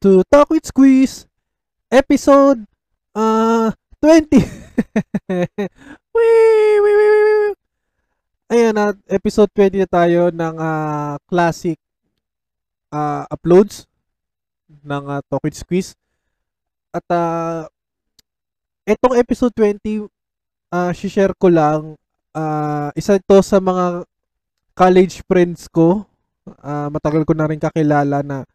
to Talk with Squeeze, episode uh, 20. wee, wee, wee, wee. Ayan na, episode 20 na tayo ng uh, classic uh, uploads ng uh, Talk with Squeeze. At uh, etong episode 20, uh, share ko lang, uh, isa ito sa mga college friends ko. Uh, matagal ko na rin kakilala na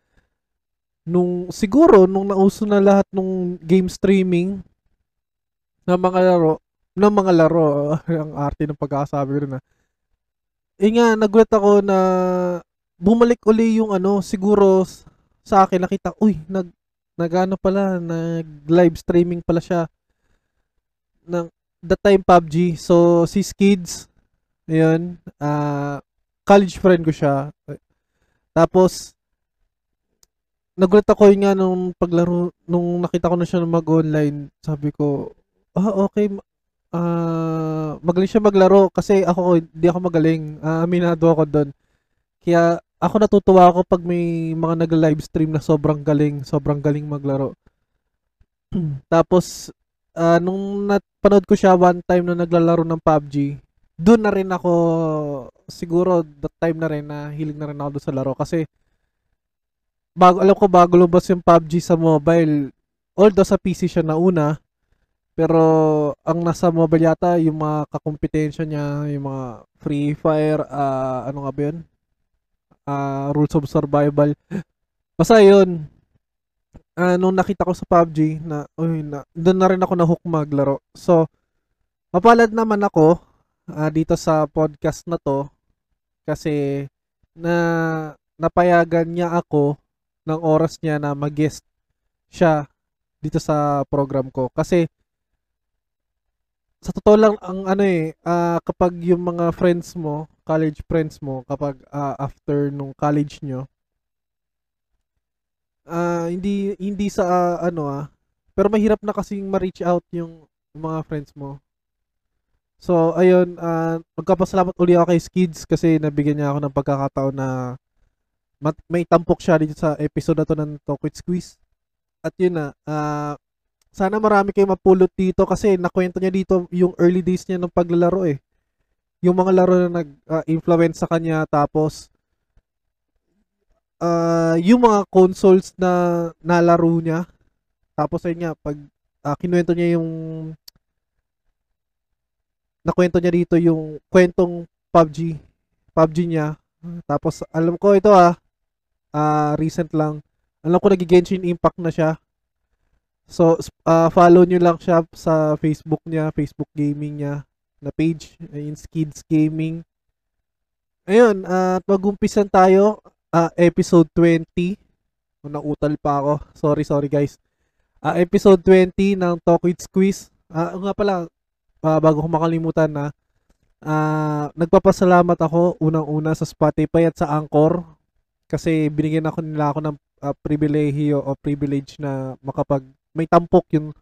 nung siguro nung nauso na lahat nung game streaming ng mga laro ng mga laro ang arte ng pagkakasabi ko na eh nga nagulat ako na bumalik uli yung ano siguro sa akin nakita uy nag nagano pala nag live streaming pala siya ng the time PUBG so si Skids ayun uh, college friend ko siya. Tapos nagulat ako yun nga nung paglaro, nung nakita ko na siya mag-online, sabi ko, ah, okay, uh, magaling siya maglaro kasi ako, hindi ako magaling. Uh, aminado ako doon. Kaya ako natutuwa ako pag may mga nag-live stream na sobrang galing, sobrang galing maglaro. Tapos, uh, nung napanood ko siya one time na naglalaro ng PUBG, doon na rin ako, siguro, that time na rin na hilig na rin ako doon sa laro. Kasi, bago alam ko bago lumabas yung PUBG sa mobile. Although sa PC siya nauna, pero ang nasa mobile yata yung mga kakompetensya niya, yung mga Free Fire, uh, ano nga ba yun? Uh, Rules of Survival. Basta yun. Uh, nung nakita ko sa PUBG, na, uy, na, doon na rin ako na hook maglaro. So, mapalad naman ako uh, dito sa podcast na to kasi na napayagan niya ako ng oras niya na mag-guest siya dito sa program ko. Kasi, sa totoo lang, ang ano eh, uh, kapag yung mga friends mo, college friends mo, kapag uh, after nung college nyo, uh, hindi, hindi sa uh, ano ah, pero mahirap na kasing ma-reach out yung mga friends mo. So, ayun, uh, magkapasalamat uli ako kay Skids kasi nabigyan niya ako ng pagkakataon na mat- may tampok siya dito sa episode na to ng Talk with Squeeze. At yun na, uh, sana marami kayo mapulot dito kasi nakwento niya dito yung early days niya ng paglalaro eh. Yung mga laro na nag-influence uh, sa kanya tapos uh, yung mga consoles na nalaro niya tapos ayun nga pag uh, kinuwento niya yung nakwento niya dito yung kwentong PUBG PUBG niya tapos alam ko ito ah uh, recent lang. Alam ko nag-Genshin Impact na siya. So, uh, follow nyo lang siya sa Facebook niya, Facebook gaming niya, na page, in Skids Gaming. Ayun, at uh, mag-umpisan tayo, uh, episode 20. Oh, nautal pa ako. Sorry, sorry guys. Uh, episode 20 ng Talk with Squeeze. Uh, nga pala, uh, bago ko makalimutan na, uh, nagpapasalamat ako unang-una sa Spotify at sa Anchor kasi binigyan ako nila ako ng uh, pribilehiyo o privilege na makapag may tampok yung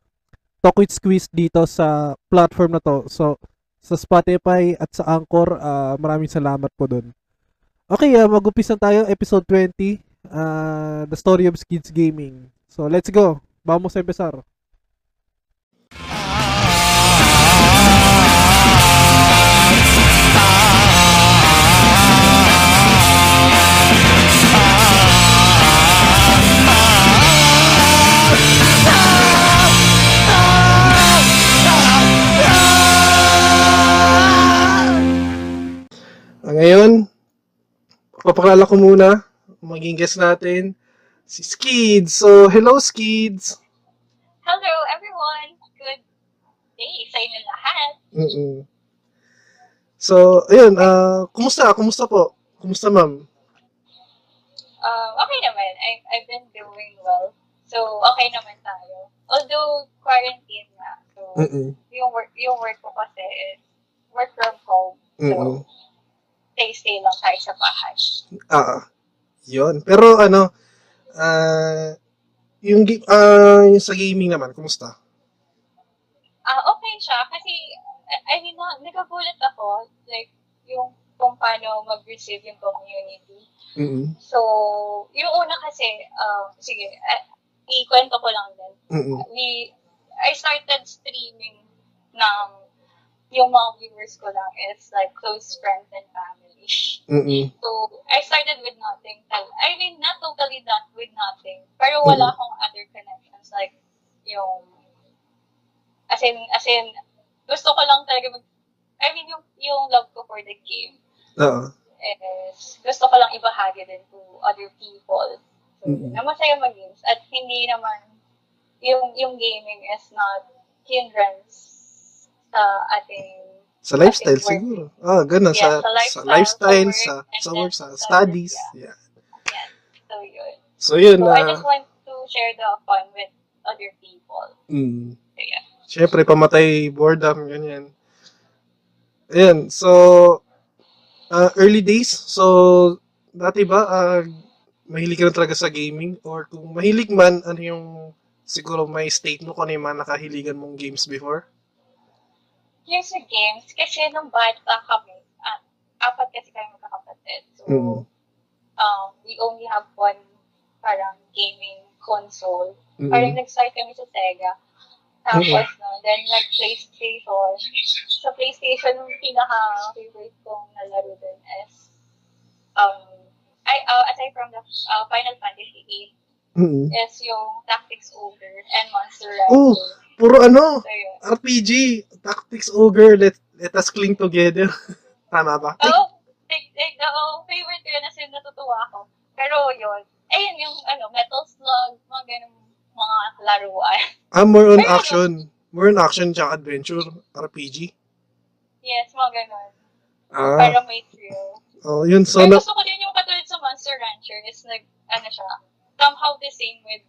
Talk with Squeeze dito sa platform na to. So, sa Spotify at sa Anchor, uh, maraming salamat po doon. Okay, uh, mag-umpisa tayo. Episode 20, uh, The Story of Skids Gaming. So, let's go. Vamos a empezar. Ngayon, papakilala ko muna, maging guest natin, si Skids. So, hello Skids! Hello everyone! Good day sa inyo lahat! Mm-mm. So, ayun, uh, kumusta? Kumusta po? Kumusta ma'am? Uh, okay naman. I, I've been doing well. So, okay naman tayo. Although, quarantine na. So, Mm-mm. yung work, yung work ko kasi is work from home. So, Mm-mm stay-stay lang tayo sa bahay. Oo. Yun. Pero ano, uh, yung, uh, yung sa gaming naman, kumusta? Ah, uh, okay siya. Kasi, I mean, nagagulat ako, like, yung kung paano mag-receive yung community. Mm-mm. So, yung una kasi, um, sige, uh, ikwento ko lang din. Mm-mm. We, I started streaming ng yung mga viewers ko lang is like close friends and family. Mm-mm. So, I started with nothing. I mean, not totally not with nothing. Pero wala Mm-mm. akong other connections. Like, yung, as in, as in, gusto ko lang talaga mag, I mean, yung, yung love ko for the game Oo. is, gusto ko lang ibahagi din to other people. So, Mm-mm. na masaya mag-games. At hindi naman, yung, yung gaming is not hindrance sa ating Sa lifestyle At work. siguro. Ah, ganun. Yeah, sa, sa sa lifestyle, sa sa, work, sa work, sa studies. yeah. Yeah. yan. So, yun. So, yun. So, I ah, just want to share the fun with other people. mm. So, yeah. Siyempre, pamatay boredom, ganyan. Ayan, so, ah, early days, so, dati ba, ah, mahilig ka na talaga sa gaming? Or kung mahilig man, ano yung, siguro may state mo kung ano yung mga nakahiligan mong games before? Yung sa games, kasi nung bata kami, ah, apat kasi kami magkakapatid. So, Mm. um, we only have one parang gaming console. Mm. Parang nag-start kami sa Sega. Tapos, no, then nag-PlayStation. Sa PlayStation, yung pinaka-favorite kong nalaro din is, um, I, uh, aside from the uh, Final Fantasy 8, Mm. is yung Tactics Ogre and Monster Oh! Puro ano, yun. RPG, Tactics Ogre, let, let us cling together. Tama ba? Ay, Oh, oh, favorite ko yun kasi natutuwa ako. Pero yun, ayun yung ano, Metal Slug, mga ganun mga laruan. ah, more on Pero- action. More on action tsaka adventure, RPG. yes, mga ganun. Ah, Para may thrill. oh, yun. So, Pero na, gusto ko din yung katulad sa Monster Rancher is nag, ano siya, somehow the same with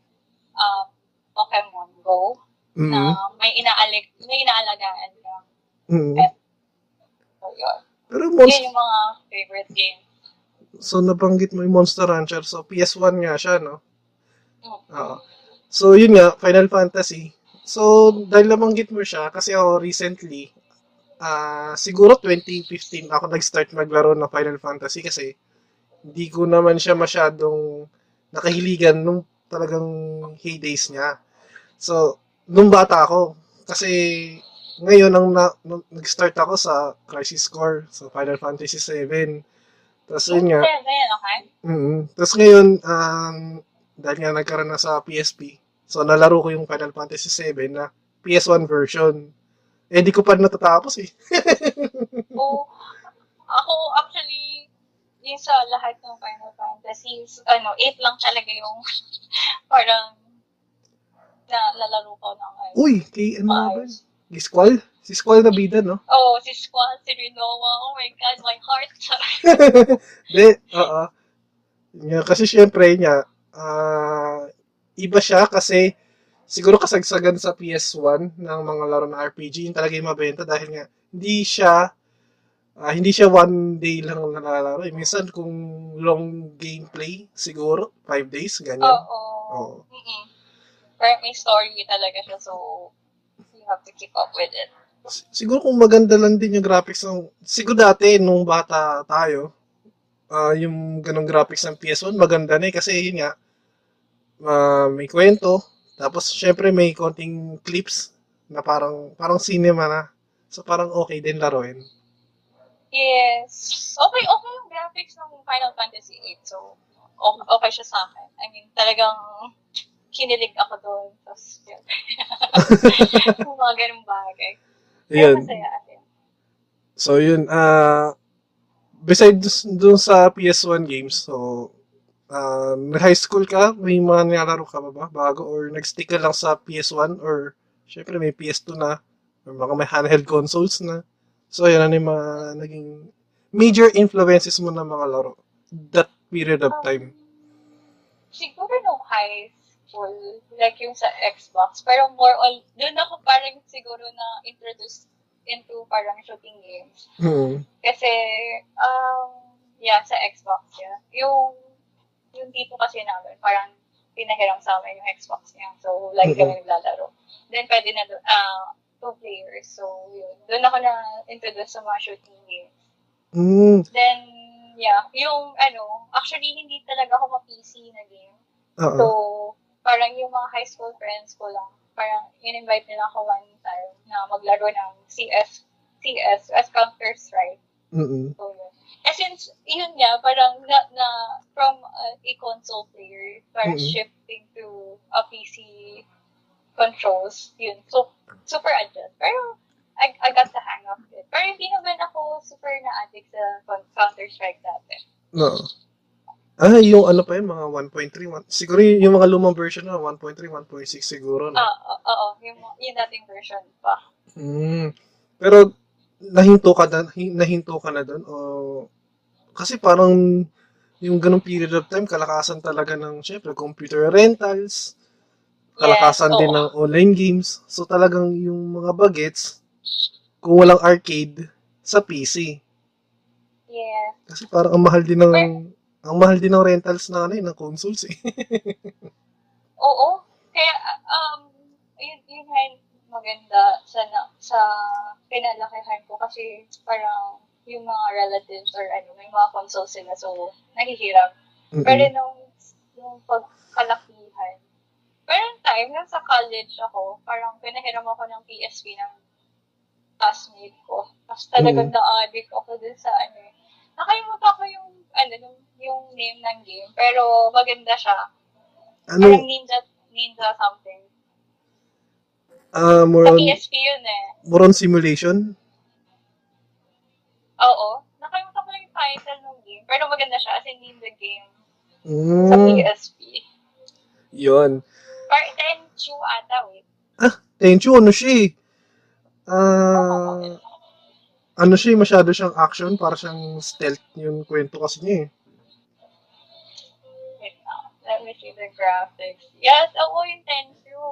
um, Pokemon Go, mm, na may inaalik, may inaalagaan ka. mm. So, yun. Pero Monster, Yun yung mga favorite game. so nabanggit mo yung Monster Rancher. So, PS1 nga siya, no? Mm. Oo. So, yun nga, Final Fantasy. So, dahil nabanggit mo siya, kasi ako recently, ah siguro 2015 ako nag-start maglaro ng Final Fantasy kasi hindi ko naman siya masyadong nakahiligan nung talagang heydays niya. So, nung bata ako, kasi ngayon nang na, nag-start ako sa Crisis Core, sa Final Fantasy 7. Tapos yun nga, ganyan, okay? Mm. Tapos ngayon, um, dahil nga nagkaroon na sa PSP, so nalaro ko yung Final Fantasy 7 na PS1 version. Eh, di ko pa natatapos eh. Oo. ako, actually, yung sa lahat ng Final Fantasies, ano, 8 lang talaga yung parang na lalaro ko ng ano. Uy, kay ano nga ba? Si Squall? Si Squall na bida, no? Oh, si Squall, si Rinoa, oh my God, my heart. Di, oo. Kasi syempre niya, ah, iba siya kasi siguro kasagsagan sa PS1 ng mga laro na RPG, yung talaga yung mabenta dahil nga hindi siya ah, hindi siya one day lang nalalaro. Eh, minsan kung long gameplay, siguro 5 days, ganyan. Oo. Oo. Mm-mm. May story talaga siya, so you have to keep up with it. Siguro kung maganda lang din yung graphics ng siguro dati nung bata tayo, ah, yung ganong graphics ng PS1 maganda na eh kasi yun nga ah, may kwento tapos syempre may konting clips na parang parang cinema na. So parang okay din laruin. Yes. Okay, okay yung graphics ng Final Fantasy 8. So, okay, okay siya sa akin. I mean, talagang kinilig ako doon. Tapos, yun. Mga ganung bagay. Kaya Ayun. masaya atin. So yun, ah besides dun sa PS1 games, so ah high school ka, may mga nilalaro ka ba ba bago or nag-stick ka lang sa PS1 or syempre may PS2 na or mga may handheld consoles na. So yan ano yung mga naging major influences mo na mga laro that period of time. Siguro nung high school, like yung sa Xbox, pero more on, doon ako parang siguro na introduced into parang shooting games. Hmm. Kasi, um, yeah, sa Xbox, yeah. Yung, yung tipo kasi namin, parang pinahiram sa amin yung Xbox niya. So, like Mhm. kami naglalaro. Then, pwede na, ah, two players. So, yun. Doon ako na-introduce sa mga shooting games. Mm. Then, yeah, yung ano, actually hindi talaga ako ma-PC na game. Oo. So, parang yung mga high school friends ko lang, parang in-invite nila ako one time na maglaro ng CS, CS as Counter-Strike. Mm-mm. So, yun. Eh, since, yun nga, parang na, na from uh, a console player, parang Mhm. shifting to a PC controls, yun. So, super adjust. Pero, I, I got the hang of it. Pero hindi naman ako super na-addict sa Counter-Strike dati. No. Ah, yung ano pa yun, mga 1.3, one- siguro y- yung mga lumang version na, 1.3, 1.6 siguro. No? Ah, oo, oo, yung, yung dating version pa. Mm. Pero, nahinto ka na, hi- nahinto ka na doon? O, kasi parang, yung ganong period of time, kalakasan talaga ng, syempre, computer rentals, kalakasan Yes, din oo. ng online games. So, talagang yung mga bagets, kung walang arcade, sa PC. Yeah. Kasi parang ang mahal din ng, ang mahal din ng rentals na, ano, ng consoles eh. Oo. Kaya, um, yun, yun nga maganda sa, na, sa pinalakihan ko kasi parang yung mga relatives or ano, may mga console sila so nahihirap. Mm-mm. Pero nung, nung pagkalakihan, parang time, nung sa college ako, parang pinahiram ako ng PSP ng classmate ko. Tapos talagang Mm. na-addict ako dun sa ano eh. Nakalimutan ko yung, ano, yung, yung name ng game. Pero maganda siya. Ano, Parang ninja, ninja something. ah, more Sa on, PSP yun eh. more on simulation? Oo. Nakalimutan ko yung title ng game. Pero maganda siya as in ninja game sa Mm, PSP. yun. Par Tenchu ata, wait. Tenchu, ano siya eh? Ah, ano siya eh, masyado siyang action, para siyang stealth yung kwento kasi niya eh. Now. Let me see the graphics. Yes, oo, yung Tenchu.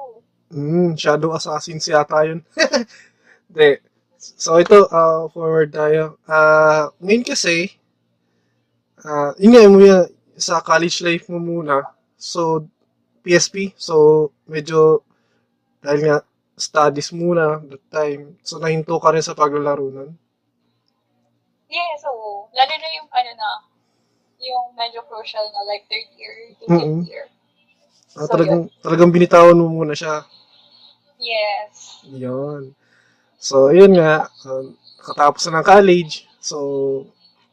Mm, Shadow Assassins yata yun. Hindi. So ito, uh, forward tayo. Ah, ngayon kasi, ah, yun nga, mo yan, sa college life mo muna. So, PSP. So, medyo, dahil nga, studies muna that time. So, nahinto ka rin sa paglalaro nun. Yes, oo. Lalo na yung ano na, yung medyo crucial na like third year to Mm-mm. fifth year. Ah, So, talagang, talagang binitawan mo muna siya. Yes. Yun. So, yun nga, um, katapos na ng college. So,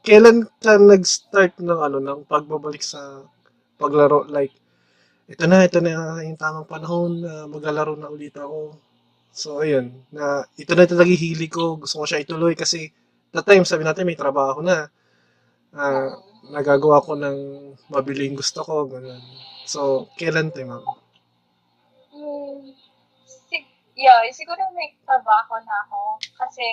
kailan ka nag-start ng ano, ng pagbabalik sa paglaro? Like, ito na, ito na yung tamang panahon na maglalaro na ulit ako. So, ayun, na ito na talaga hili ko. Gusto ko siya ituloy kasi that time, sabi natin, may trabaho na. Ah, nagagawa ko ng mabili yung gusto ko, ganun. So, kailan to, ma'am? Mm, sig- yeah, siguro may trabaho na ako. Kasi,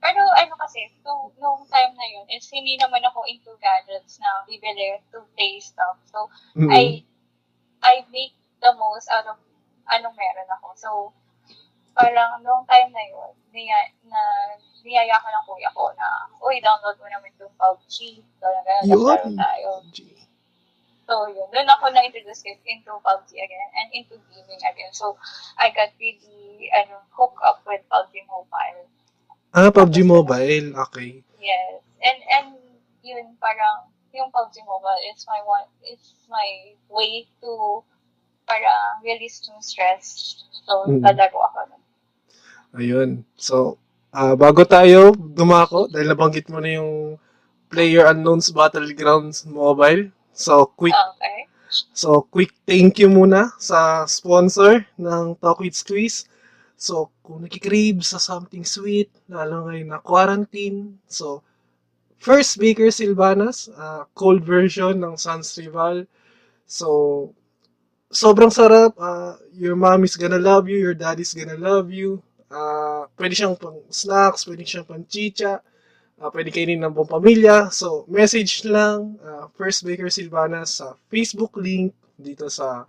pero ano kasi, nung, nung time na yun, is hindi naman ako into gadgets na bibili to play stuff. So, Mm-mm. I, I make the most out of anong meron ako. So, parang nung time na yun, niya, na, niyaya ko ng kuya ko na, uy, download mo naman yung PUBG. So, naglalaro Yun. tayo. So, yun. Doon ako na-introduce it into PUBG again and into gaming again. So, I got really, ano, hooked up with PUBG Mobile. Ah, PUBG Mobile. Okay. Yes. And, and, yun, parang, yung PUBG Mobile is my one, it's my way to, parang, release yung stress. So, Mm. lalaro ako nun. Ayun. So, ah bago tayo dumako, dahil nabanggit mo na yung Player Unknown's Battlegrounds Mobile. So, quick Okay. So, quick thank you muna sa sponsor ng Talk with Squeeze. So, kung nakikrave sa something sweet, lalo ngayon na quarantine. So, first Baker Silvanas, ah, cold version ng Sans Rival. So, sobrang sarap. ah, your mommy's gonna love you, your daddy's gonna love you. Ah, pwede siyang pang snacks, pwede siyang pang chicha. Ah, pwede kainin ng buong pamilya. So, message lang, ah, First Baker Silvanas sa Facebook link dito sa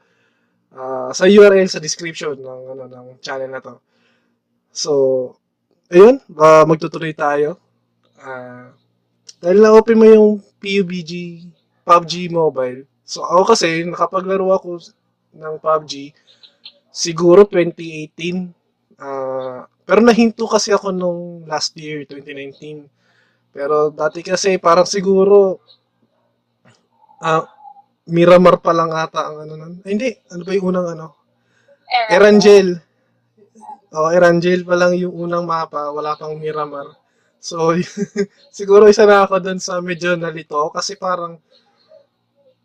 ah, sa URL sa description ng ano ng channel na to. So, ayun, ba magtutuloy tayo. Ah, dahil na-open mo yung PUBG PUBG Mobile. So, ako kasi nakapaglaro ako ng PUBG siguro 2018. Ah, pero nahinto kasi ako nung last year, 2019. Pero dati kasi parang siguro ah Miramar pa lang ata ang ano nun. Ay, hindi, ano ba yung unang ano? Erangel. Oh, Erangel pa lang yung unang mapa, wala pang Miramar. So, siguro isa na ako doon sa medyo nalito kasi parang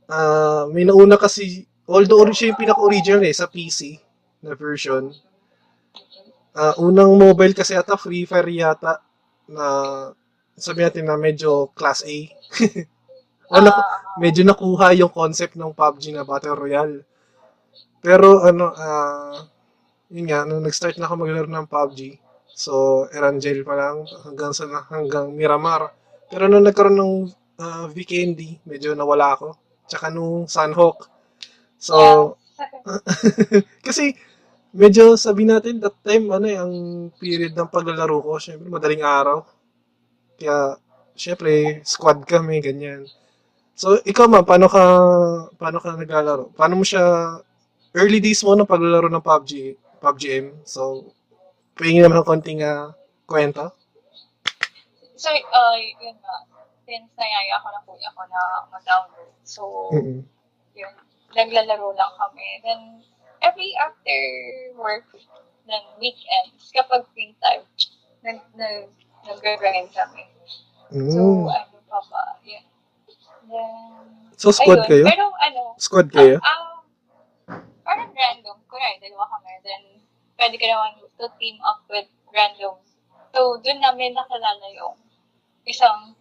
ah may nauna kasi although siya yung pinaka-original eh sa PC na version. Ah, unang mobile kasi ata Free Fire yata na sabi natin na medyo class A. o na, medyo nakuha yung concept ng PUBG na Battle Royale. Pero ano, ah yun nga, nung nag-start na ako maglaro ng PUBG, so Erangel pa lang hanggang sa hanggang Miramar. Pero nung nagkaroon ng ah, Vikendi, medyo nawala ako. Tsaka nung Sunhawk. So, kasi medyo sabi natin that time ano eh, ang period ng paglalaro ko, syempre madaling araw. Kaya syempre squad kami ganyan. So ikaw ma, paano ka paano ka naglalaro? Paano mo siya early days mo ng paglalaro ng PUBG, PUBG M. So pahingin naman ng konting uh, kwento. So, uh, yun nga, since nayaya ako ng kuya ko na mag-download. So, Mm-mm. yun, naglalaro lang kami. Then, every after work, ng weekends, kapag free time, nag, nag, nag-grind kami. So, Mm. ano pa ba, yun. Then, So squad ayun. kayo? Pero, ano, Squad kayo? um, parang random. Kunwari, dalawa kami. Then, pwede ka naman to team up with random. So, dun namin nakilala yung isang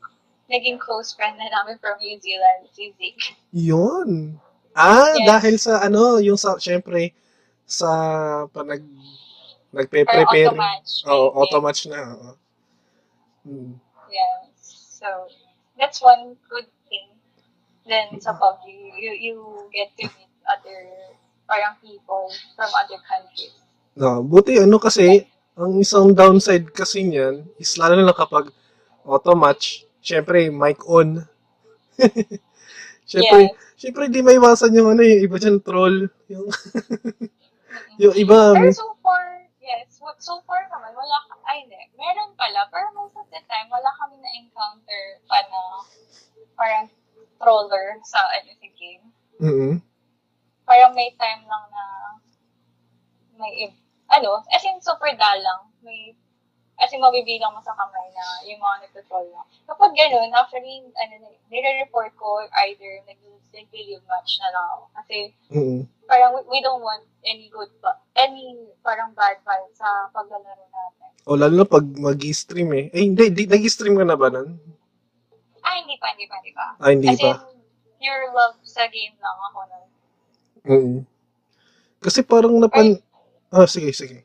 naging close friend na namin from New Zealand, si Zeke. Yun. Ah, Yes. dahil sa ano, yung sa, syempre, sa panag, nagpe-prepare. automatch. Oo, maybe. automatch na. oo. Hmm. Yes. So, that's one good thing. Then, sa PUBG, you, you get to meet other parang people from other countries. No, buti ano kasi, ang isang downside kasi niyan is lalo na kapag auto-match, syempre, mic on. syempre, Yes. syempre di maiwasan yung ano, yung iba dyan troll. Yung, yung iba, Pero so far, yes, so- so far naman, wala, ka- ay hindi, meron pala, pero most of the time, wala kami na-encounter pa na parang troller sa ano sa game. mm Parang may time lang na may, ano, as in super dalang, may, as in mabibilang mo sa kamay na yung mga nagtutroll na. Kapag ganun, actually, ano, nire-report ko either nag-leave match na lang ako. Kasi mm parang we, we don't want any good, any parang bad vibes sa paglalaro natin. O lalo na pag mag-stream eh. Eh, hindi, di, nag-stream ka na ba nun? Ah, hindi pa, hindi pa, hindi pa. Ah, hindi As pa. pure love sa game lang ako nun. mm Kasi parang napan... Ah, sige, sige.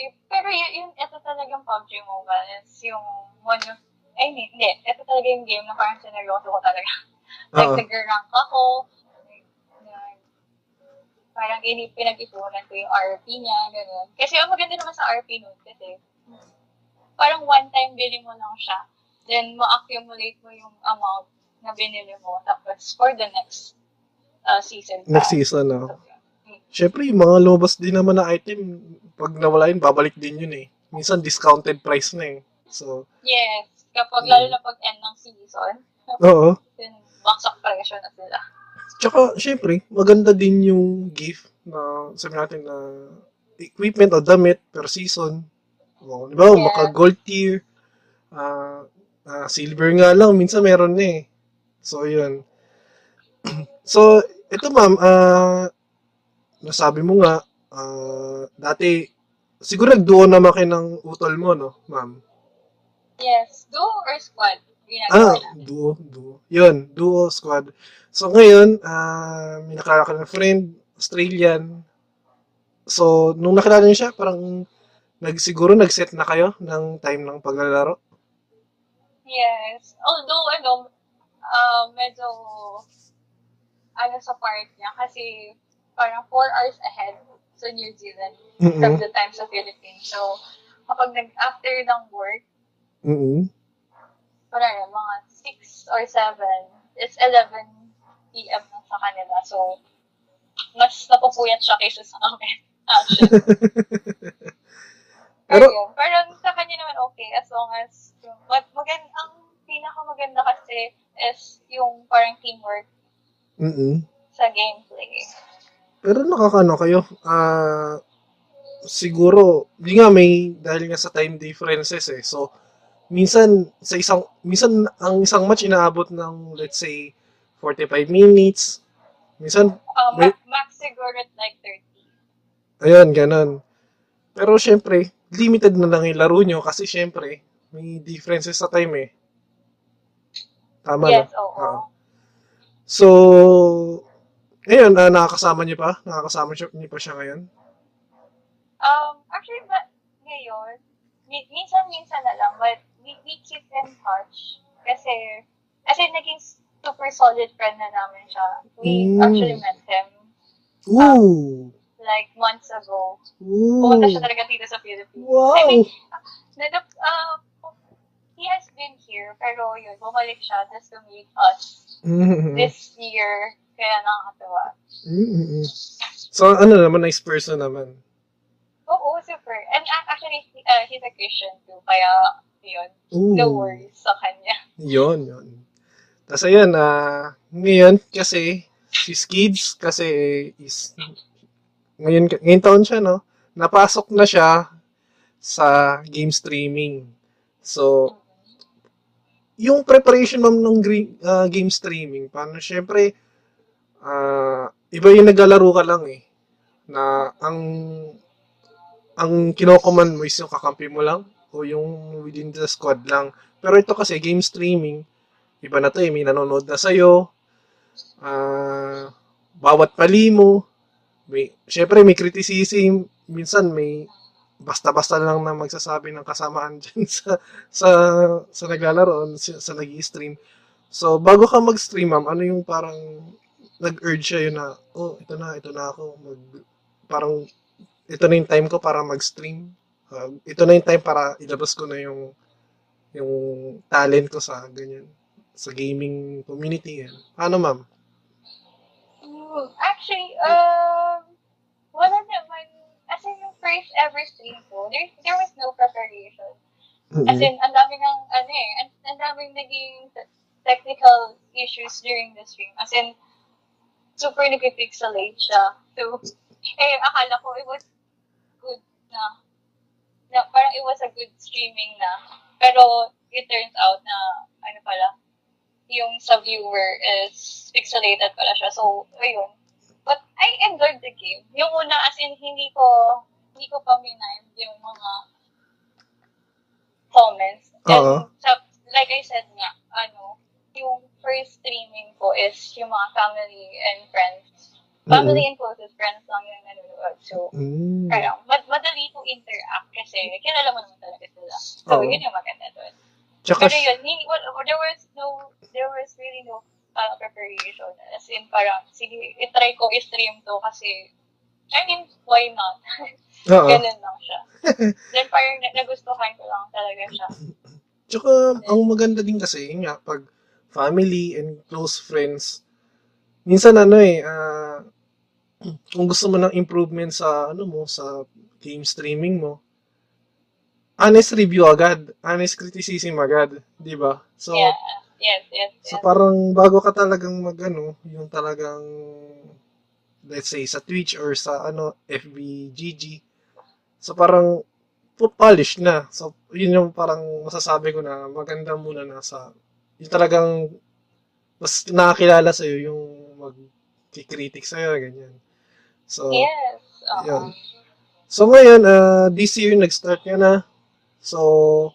Eh, Pero yun, yun, ito talagang PUBG Mobile is yung one of, ay hindi, hindi, ito talaga yung game na parang sineryoso ko talaga. like, Oo. nag-rank ako, nag- parang ini, pinag-ipunan ko yung RP niya, gano'n. Kasi ang maganda naman sa RP nun, kasi parang one time bili mo lang siya, then ma-accumulate mo yung amount na binili mo, tapos for the next uh, season. pa. Next season, ah. So, yun. Siyempre, yung mga lumabas din naman na item, pag nawala yun, babalik din yun eh. Minsan, discounted price na eh. So, Yes, kapag Mm. lalo na pag end ng season, oo. baksak presyo na sila. Tsaka, syempre, maganda din yung gift na, sabi natin na equipment o damit per season. O, di ba, Yeah. maka gold tier, ah ah, silver nga lang, minsan meron na eh. So, yun. so, ito ma'am, ah, nasabi mo nga, ah, dati, siguro nagduo naman kayo ng utol mo, no, ma'am? Yes, duo or squad, ginagawa Ah, na. duo, duo. Yun, duo squad. So ngayon, ah may nakilala ka ng friend, Australian. So, nung nakilala niyo siya, parang nag, siguro nag-set na kayo ng time ng paglalaro. Yes. Although, ano, uh, medyo, ano sa part niya, kasi parang 4 hours ahead sa New Zealand from Mm-mm. the time sa Philippines. So, kapag nag, after ng work, Mm-mm. wala na, mga 6 or 7, it's 11 p.m. na sa kanila. So, mas napupuyat siya kaysa sa amin. Actually. Pero- Pero, parang sa kanya naman okay as long as, yung, mag, magand, ang pinakamaganda kasi is yung parang teamwork Mm-mm. sa gameplay. Pero nakakano kayo, ah, siguro, di nga may, dahil nga sa time differences eh, so, minsan, sa isang, minsan, ang isang match inaabot ng, let's say, 45 minutes, minsan, Um, May- max siguro at like 30. ayun, ganun. Pero syempre, limited na lang yung laro nyo kasi syempre, may differences sa time eh. Tama yes, na? oo. Oo. So, ngayon, ah, nakakasama niyo pa? Nakakasama niyo pa siya ngayon? Um, actually, but ngayon, mi- minsan-minsan na lang, but we, keep in touch. Kasi, as in, naging super solid friend na namin siya. We Mm. actually met him Ooh! like months ago. Ooh! Pumunta siya talaga dito sa Philippines. I mean, nanap, uh, he has been here, pero yun, bumalik siya just to meet us Mm-hmm. this year. Kaya nakakatawa. Mm-mm. So, ano naman, nice person naman. Oo, super. And uh, actually, uh, he's a Christian too, kaya yun, Ooh. no worries sa kanya. Yun, yun. Tapos ayun, ah, ngayon kasi, si Skids kasi is, ngayon, ngayon taon siya, no? Napasok na siya sa game streaming. So, yung preparation ma'am ng ah, game streaming, paano, syempre, ah, iba yung naglalaro ka lang eh. Na ang ang kinocommand mo is yung kakampi mo lang o yung within the squad lang. Pero ito kasi, game streaming, iba na to eh, may nanonood na sa'yo, ah bawat pali mo, may, syempre may criticism, minsan may basta-basta lang na magsasabi ng kasamaan dyan sa, sa, sa naglalaro, sa, sa nag-stream. So, bago ka mag-stream, ma'am, ano yung parang nag-urge siya yun na, oh, ito na, ito na ako, mag, parang, ito na yung time ko para mag-stream. Ah, ito na yung time para ilabas ko na yung yung talent ko sa ganyan sa gaming community yan. Ano ma'am? Actually, um, wala naman, as in yung first ever stream ko, there, there was no preparation. As in, ang daming ang, ano eh, ang, ang daming naging te- technical issues during the stream. As in, super nag-pixelate siya. So, eh, akala ko it was good na, na parang it was a good streaming na. Pero, it turns out na, ano pala, yung sa viewer is pixelated pala siya. So, ayun. But I enjoyed the game. Yung una, as in, hindi ko, hindi ko pa minime yung mga comments. Oo. And, sa, like I said nga, ano, yung first streaming ko is yung mga family and friends. Family and closest friends lang yung nanonood. So, Mm. kaya, mad madali to interact kasi kilala mo naman talaga sila. So, Oo. yun yung maganda doon. Tsaka, Pero yun, hindi, well, there was no, there was really no uh, preparation. As in, parang, sige, itry ko i-stream to kasi, I mean, why not? Ganun lang siya. Then parang na- nagustuhan ko lang talaga siya. Tsaka, ang maganda din kasi, yun nga, pag family and close friends, minsan ano eh, ah, kung gusto mo ng improvement sa, ano mo, sa game streaming mo, honest review agad, honest criticism agad, di ba? So, yeah. Yes, yes, So yes. parang bago ka talagang magano, yung talagang let's say sa Twitch or sa ano FBGG. So parang po- polish na. So yun yung parang masasabi ko na maganda muna na sa yung talagang mas nakakilala sa yung mag-critic sa ganyan. So yes. yun. So ngayon uh, this year nag-start ka na. So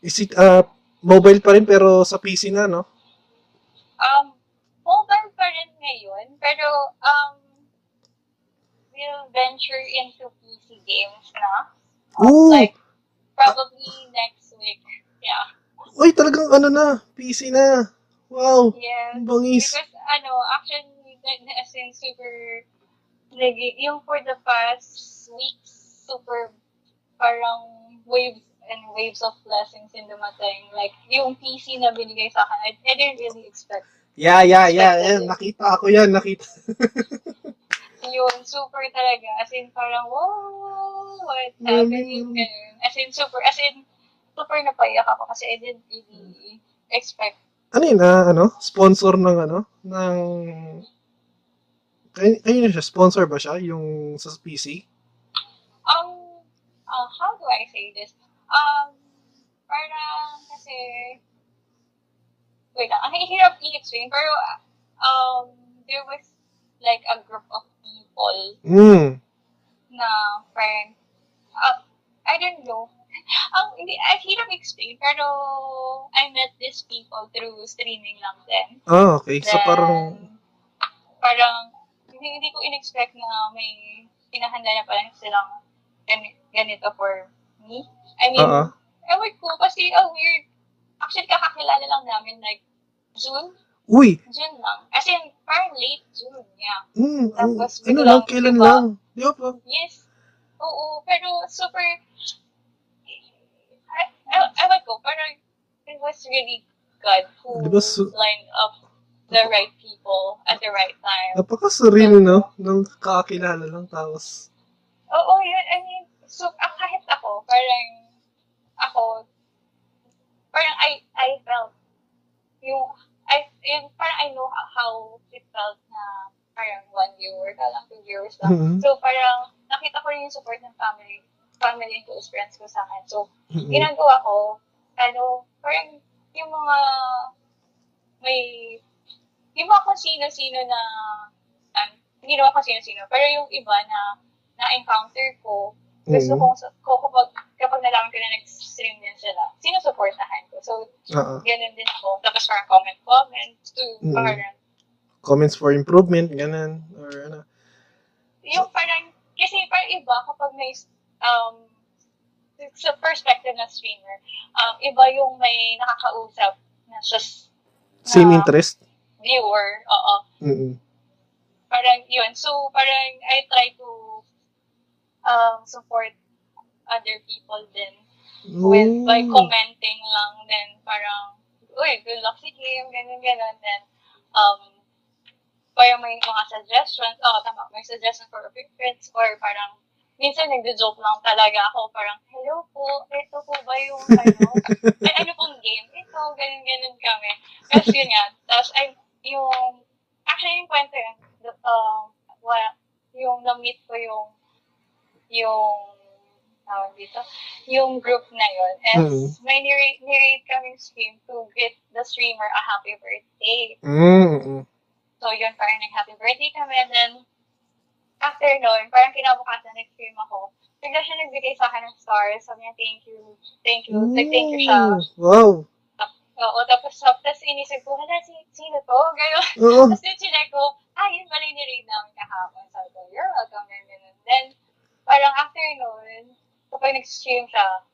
is it uh, mobile pa rin pero sa PC na no? Um, mobile pa rin ngayon, pero, um, we'll venture into PC games na. Ooh! Like, probably next week. Yeah. Uy, talagang ano na, PC na. Wow, Yes. ang bangis. Because, ano, na- as in, super, nag- yung for the past weeks, super, parang waves and waves of blessings in dumating. Like, yung PC na binigay sa akin, I, I didn't really expect. Yeah, yeah, yeah, yeah. Nakita ako yan, nakita. Yun, super talaga. As in, parang, whoa, what Galing. happening? Ganun. As in, super, as in, super napaiyak ako kasi I didn't really expect. Ano yun, ah, ano? Sponsor ng ano? Ng... Ay, ayun siya, sponsor ba siya? Yung sa PC? Um, uh, how do I say this? Um, parang kasi, wait lang, ang hirap i-explain, pero um, there was like a group of people Mm. na parang, uh, I don't know, ang hindi, I hirap explain, pero I met these people through streaming lang din. Ah, okay. So Then, parang... parang, hindi, ko in-expect na may pinahanda na pala silang gan- ganito for me. I mean, Oo. ewan ko, kasi ang weird. Actually, kakakilala lang namin, like, June. Uy! June lang. As in, parang late June, yeah. Mm, Tapos ano lang, kailan diba? lang. Di ba? pa- Yes. Oo, pero super, I, I, ewan ko, parang it was really God who Di ba su- lined up the right people at the right time. Napaka-surreal, no? Nung kakakilala lang, tapos... Oo, yun. I mean, so, ah, kahit ako, parang, ako, parang I, I felt, yung, I, yung, parang I know how it felt na, parang one viewer ka lang, two viewers lang. Mhm. So, parang, nakita ko rin yung support ng family, family and close friends ko sa akin. So, Mm-mm. ginagawa ko, ano, parang, yung mga, may, mga kung sino-sino na, um, hindi naman kung sino-sino, pero yung iba na, na-encounter ko, gusto Mhm. kong, ko kapag, kapag nalaman ko na nag-stream din sila, sinusuportahan ko. So, Oo. ganun din ako. Tapos parang comment-comment to, Mhm. parang, Comments for improvement, ganun. Or ano. yung parang, kasi parang iba kapag may, um, sa perspective ng streamer, um, iba yung may nakakausap na just Same na interest. Viewer, oo. Mm-mm. Parang yun. So, parang I try to um, support other people din with by commenting lang then parang uy, good luck si Kim, ganun, ganun. Then, um, parang may mga suggestions, oh, tama, may suggestion for friends or parang minsan nagdo-joke lang talaga ako, parang, hello po, ito po ba yung, ano, ay, ano pong game? Ito, ganun, ganun kami. Tapos yun nga, tapos ay, yung, actually yung kwento yun, the- um, wa- yung na-meet ko yung, yung, tawag dito, yung group na yun. And Mhm. may nirate, nirate kaming stream to get the streamer a happy birthday. Mm-mm. So yun, parang nag-happy birthday kami. And then, after nun, parang kinabukasan nag-stream ako. Bigla siya nagbigay sa akin ng stars. Sabi niya, thank you, thank you, nag-thank you siya. Mm. Wow. Oo, tapos, tapos inisip ko, hala, si, sino to? Gano'n. Oo. Tapos yung chinek ko, ah, yun pala yung nirate namin kahapon. Sabi ko, you're welcome, ganun. Then, parang after nun, kapag nag-stream siya,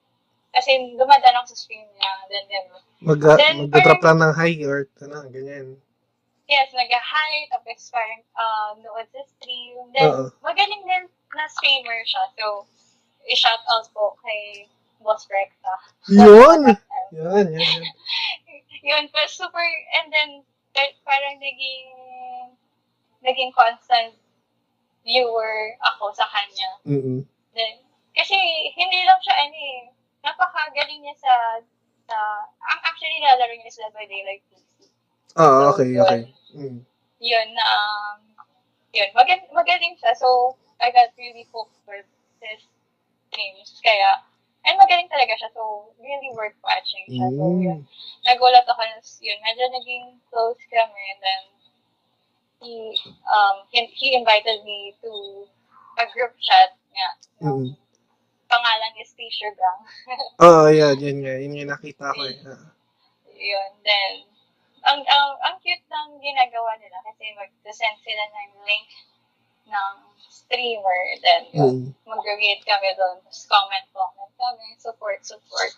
kasi dumadaan ako sa stream niya, then, then, Mag, Then, magdadrop lang ng high or ano, ganyan. yes, nag-hi, tapos parang uh, nood sa stream. Then, Oo. magaling din na streamer siya. So, i-shout out po kay Boss Recta. Yun! Yan, yan, yan. Yun, pero super, and then, pa- parang naging, naging constant viewer ako sa kanya. Mm-mm. Then, kasi hindi lang siya, ano eh, napakagaling niya sa, sa, ang actually nilalaro niya is Dead by Daylight PC. Ah, So, okay, yun. okay. Mm. Yun, na, um, yun, magaling, magaling siya. So, I got really hooked with his games. Kaya, and magaling talaga siya. So, really worth watching siya. So, yun. Mm. Nagulat ako yun, medyo naging close kami. And then, he, um, he, he invited me to a group chat nga. Mm. Pangalan is T-shirt Gang. Oo, yan, yan nga. Yun yung nakita ko eh. Ah. yun, then, ang, ang, ang cute ng ginagawa nila kasi mag-send sila ng link ng streamer, then Mm. mag-read kami doon, tapos comment, comment kami, support, support.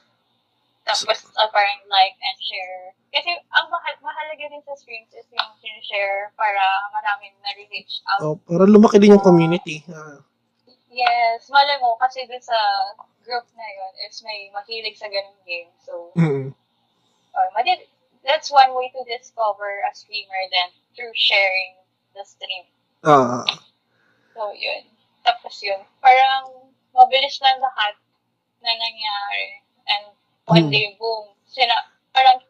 Tapos uh, parang like and share. Kasi ang mahal mahalaga din sa streams is yung share para maraming na-reach out. Oh, para lumaki din yung community. Ah. Yes, malay mo, kasi dun sa group na yun is may mahilig sa ganung game. So, Mm. uh, madid, that's one way to discover a streamer then through sharing the stream. Ah. So, yun. Tapos yun. Parang mabilis lang lahat na nangyari. And One Hmm. day, boom. Sina, parang,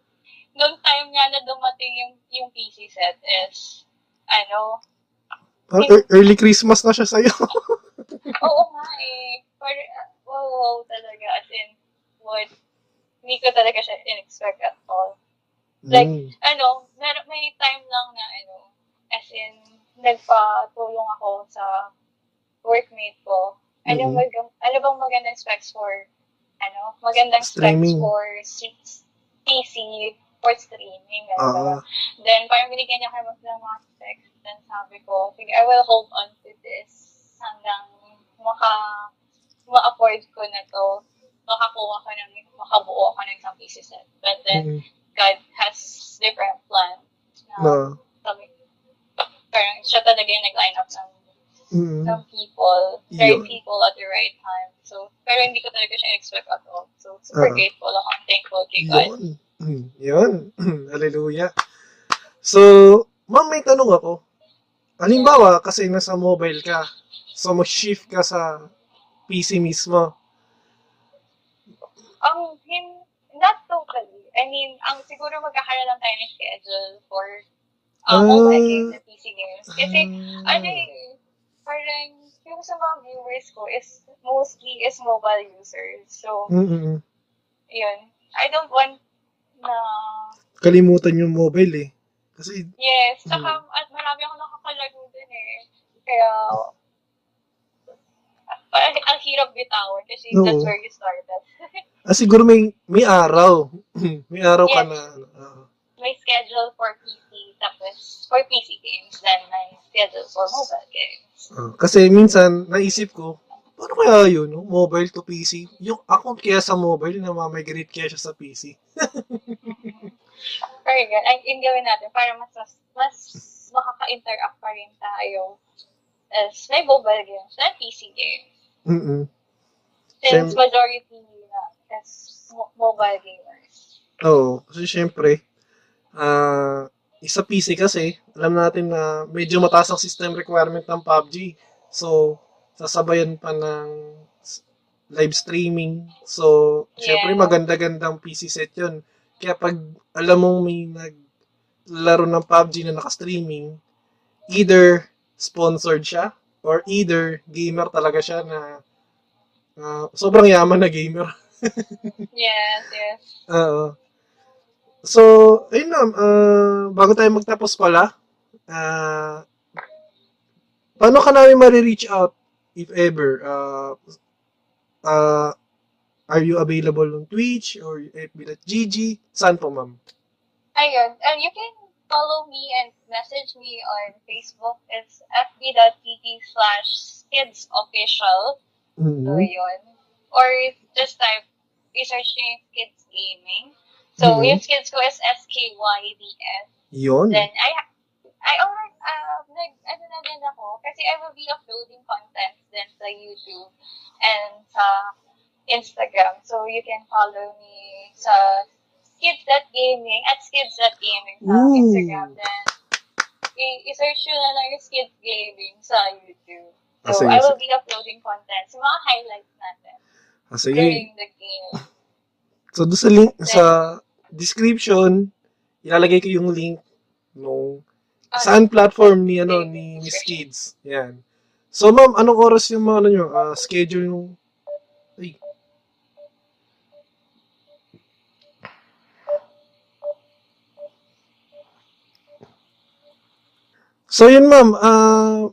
noong time nga na dumating yung, yung PC set is, ano, Parang ear- early Christmas na siya sa'yo. oo nga eh. Parang, wow, wow talaga. As in, what, hindi ko talaga siya in-expect at all. Like, Mm. ano, may, may time lang na, ano, as in, nagpatulong ako sa workmate ko. Ano, Mhm. mag, ano bang magandang specs for, ano, magandang Streaming. specs for s- PC, for streaming. Ah. Ano, Then, parang binigyan niya kami ng mga specs. Then, sabi ko, sige, I will hold on to this hanggang maka, ma-afford ko na to. Makakuha ko ng, makabuo ako ng isang PC set. But then, Mm. God has different plans. Na, Na. sabi, parang siya talaga yung nag-line up ng, Mm. ng people, right Yun. people at the right time. So, pero hindi ko talaga siya expect at all. So, super Ah. grateful ako. Thankful kay God. Yun. Mm, Yun. Hallelujah. So, ma'am, may tanong ako. Halimbawa, kasi nasa mobile ka, so mag-shift ka sa PC mismo. Um, him, not totally. I mean, ang siguro magkakaroon lang tayo ng schedule for Ah. uh, mobile games and PC games. Kasi, Ah. ano eh, parang yung sa mga viewers ko is mostly is mobile users. So, Mm-mm. yun. I don't want na Kalimutan yung mobile eh. Kasi, Yes, saka at marami akong nakakalaro dun eh. Kaya, parang ang hirap bitawan kasi Oo. that's where you started. ah, siguro may, may araw. may araw ka Yes. na. ano, ah. may schedule for PC, tapos for PC games, then may schedule for mobile games. Ah, kasi minsan, naisip ko, paano kaya yun, no? mobile to PC? Yung account kaya sa mobile, na mamigrate kaya siya sa PC. Very good. Ay, yung gawin natin para mas, mas, mas makaka-interact pa rin tayo as may mobile games than PC games. Mm-mm. Since Same. majority na is mo- mobile gamers. Oo, kasi syempre, ah isa PC kasi, alam natin na medyo mataas ang system requirement ng PUBG. So, sasabayan pa ng live streaming. So, syempre Yeah. maganda-gandang PC set yun. Kaya pag alam mong may naglaro ng PUBG na naka-streaming, either sponsored siya or either gamer talaga siya na ah, sobrang yaman na gamer. Yes, yes. Oo. So, ayun na, ah, bago tayo magtapos pala, ah, paano ka namin ma-reach out, if ever? Uh, uh, are you available on Twitch or fb.gg? Saan po, ma'am? Ayun. And you can follow me and message me on Facebook. It's fb.tv slash kidsofficial. So, Mhm. yun. Or just type, research nyo yung kids gaming. So, Mhm. yung kids ko is S-K-Y-D-S. Yun. Then, I, I already, uh, nag, ano na din ako, kasi I will be uploading content din sa YouTube and sa Instagram. So, you can follow me sa skids.gaming, at skids.gaming sa Ooh. Instagram. Then, i-search nyo na lang yung skids gaming sa YouTube. Ah, So, sige, I will be uploading content sa mga highlights natin Ah, sige. during the game. So, doon sa link, sa description, ilalagay ko yung link nung Ah, saan platform ni ano ni Miss Kids. Yan. So ma'am, anong oras yung mga ano nyo, ah, schedule yung ay. So yun ma'am, ah,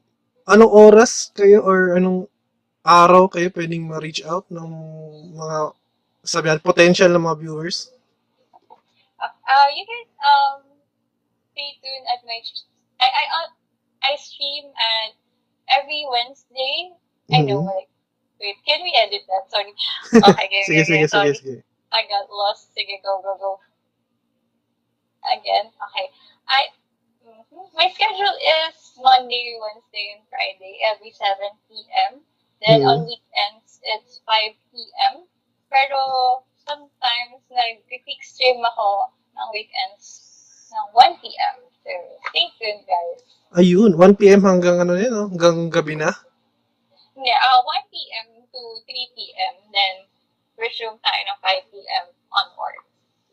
anong oras kayo or anong araw kayo pwedeng ma-reach out ng mga sabihan potential na mga viewers? Uh, you can um stay tuned at my I I uh, I stream at every Wednesday. I know Mhm. like wait, can we edit that? Sorry. Okay, okay, Sige, okay, sige, sige, sorry. sige. I got lost. Sige, go, go, go. Again. Okay. I mhm. my schedule is Monday, Wednesday, and Friday every 7 p.m. Then Mhm. on weekends it's 5 p.m. Pero sometimes nag-quick stream ako ng weekends ng 1 p.m. So stay tuned, guys. Ayun, 1 PM hanggang ano yun, no? hanggang gabi na. Yeah, uh, 1 p.m. to 3 p.m. Then resume tayo ng 5 p.m. onward.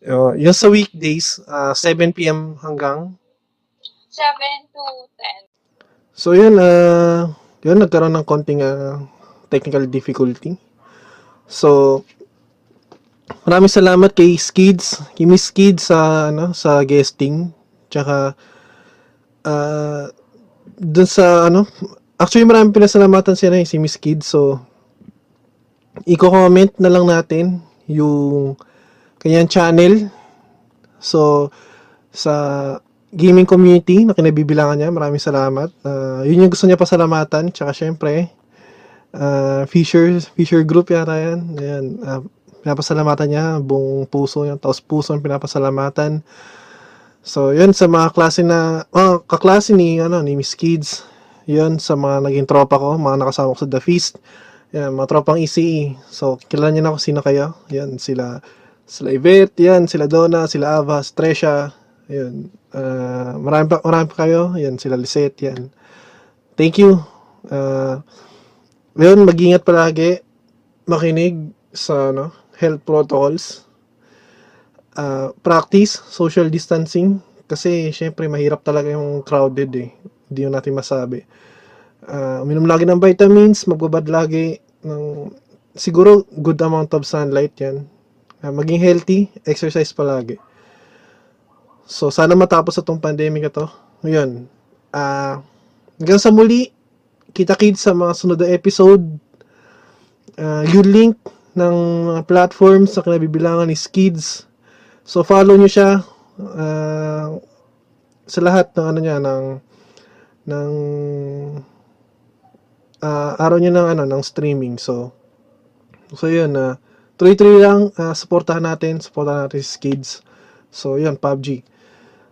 Uh, yung sa weekdays, ah, 7 p.m. hanggang 7 to 10. So yun, uh, yun nagkaroon ng konting ah, technical difficulty. So maraming salamat kay Skids, kay Miss Skids sa ano sa guesting. Tsaka uh, dun sa ano, actually maraming pinasalamatan siya na eh, si Miss Skids. So i-comment na lang natin yung kanyang channel. So sa gaming community na kinabibilangan niya. Maraming salamat. Uh, yun yung gusto niya pasalamatan. Tsaka syempre, uh, Fisher, Fisher Group yata yan. Ayan, uh, pinapasalamatan niya. Buong puso yan. Tapos puso ang pinapasalamatan. So, yun sa mga klase na, oh, kaklase ni, ano, ni Miss Kids. Yun sa mga naging tropa ko, mga nakasama ko sa The Feast. Yan, mga tropang ECE. So, kilala niyo na kung sino kayo. Yan, sila, sila Yvette, yan, sila Donna, sila Ava, Tresha, Ayun. Uh, marami pa, marami pa kayo. Yan, sila Lisette, yan. Thank you. Uh, yun, mag-ingat palagi. Makinig sa ano, health protocols. Uh, practice social distancing. Kasi, syempre, mahirap talaga yung crowded eh. Hindi yun natin masabi. Uh, uminom lagi ng vitamins, magbabad lagi ng siguro good amount of sunlight yan. Uh, maging healthy, exercise palagi. So, sana matapos itong pandemic ito. Ngayon, uh, hanggang sa muli, kita-kits sa mga sunod na episode. Uh, yung link ng mga platforms sa kinabibilangan ni Skids. So, follow nyo siya uh, sa lahat ng ano niya, ng ng uh, araw niya ng ano ng streaming. So, so yun, uh, tuloy-tuloy lang, uh, supportahan natin, supportahan natin si Skids. So, yun, PUBG.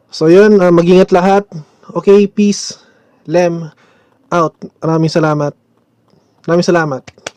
So, yun, uh, mag-ingat lahat. Okay, peace. Lem, out. Maraming salamat. Maraming salamat.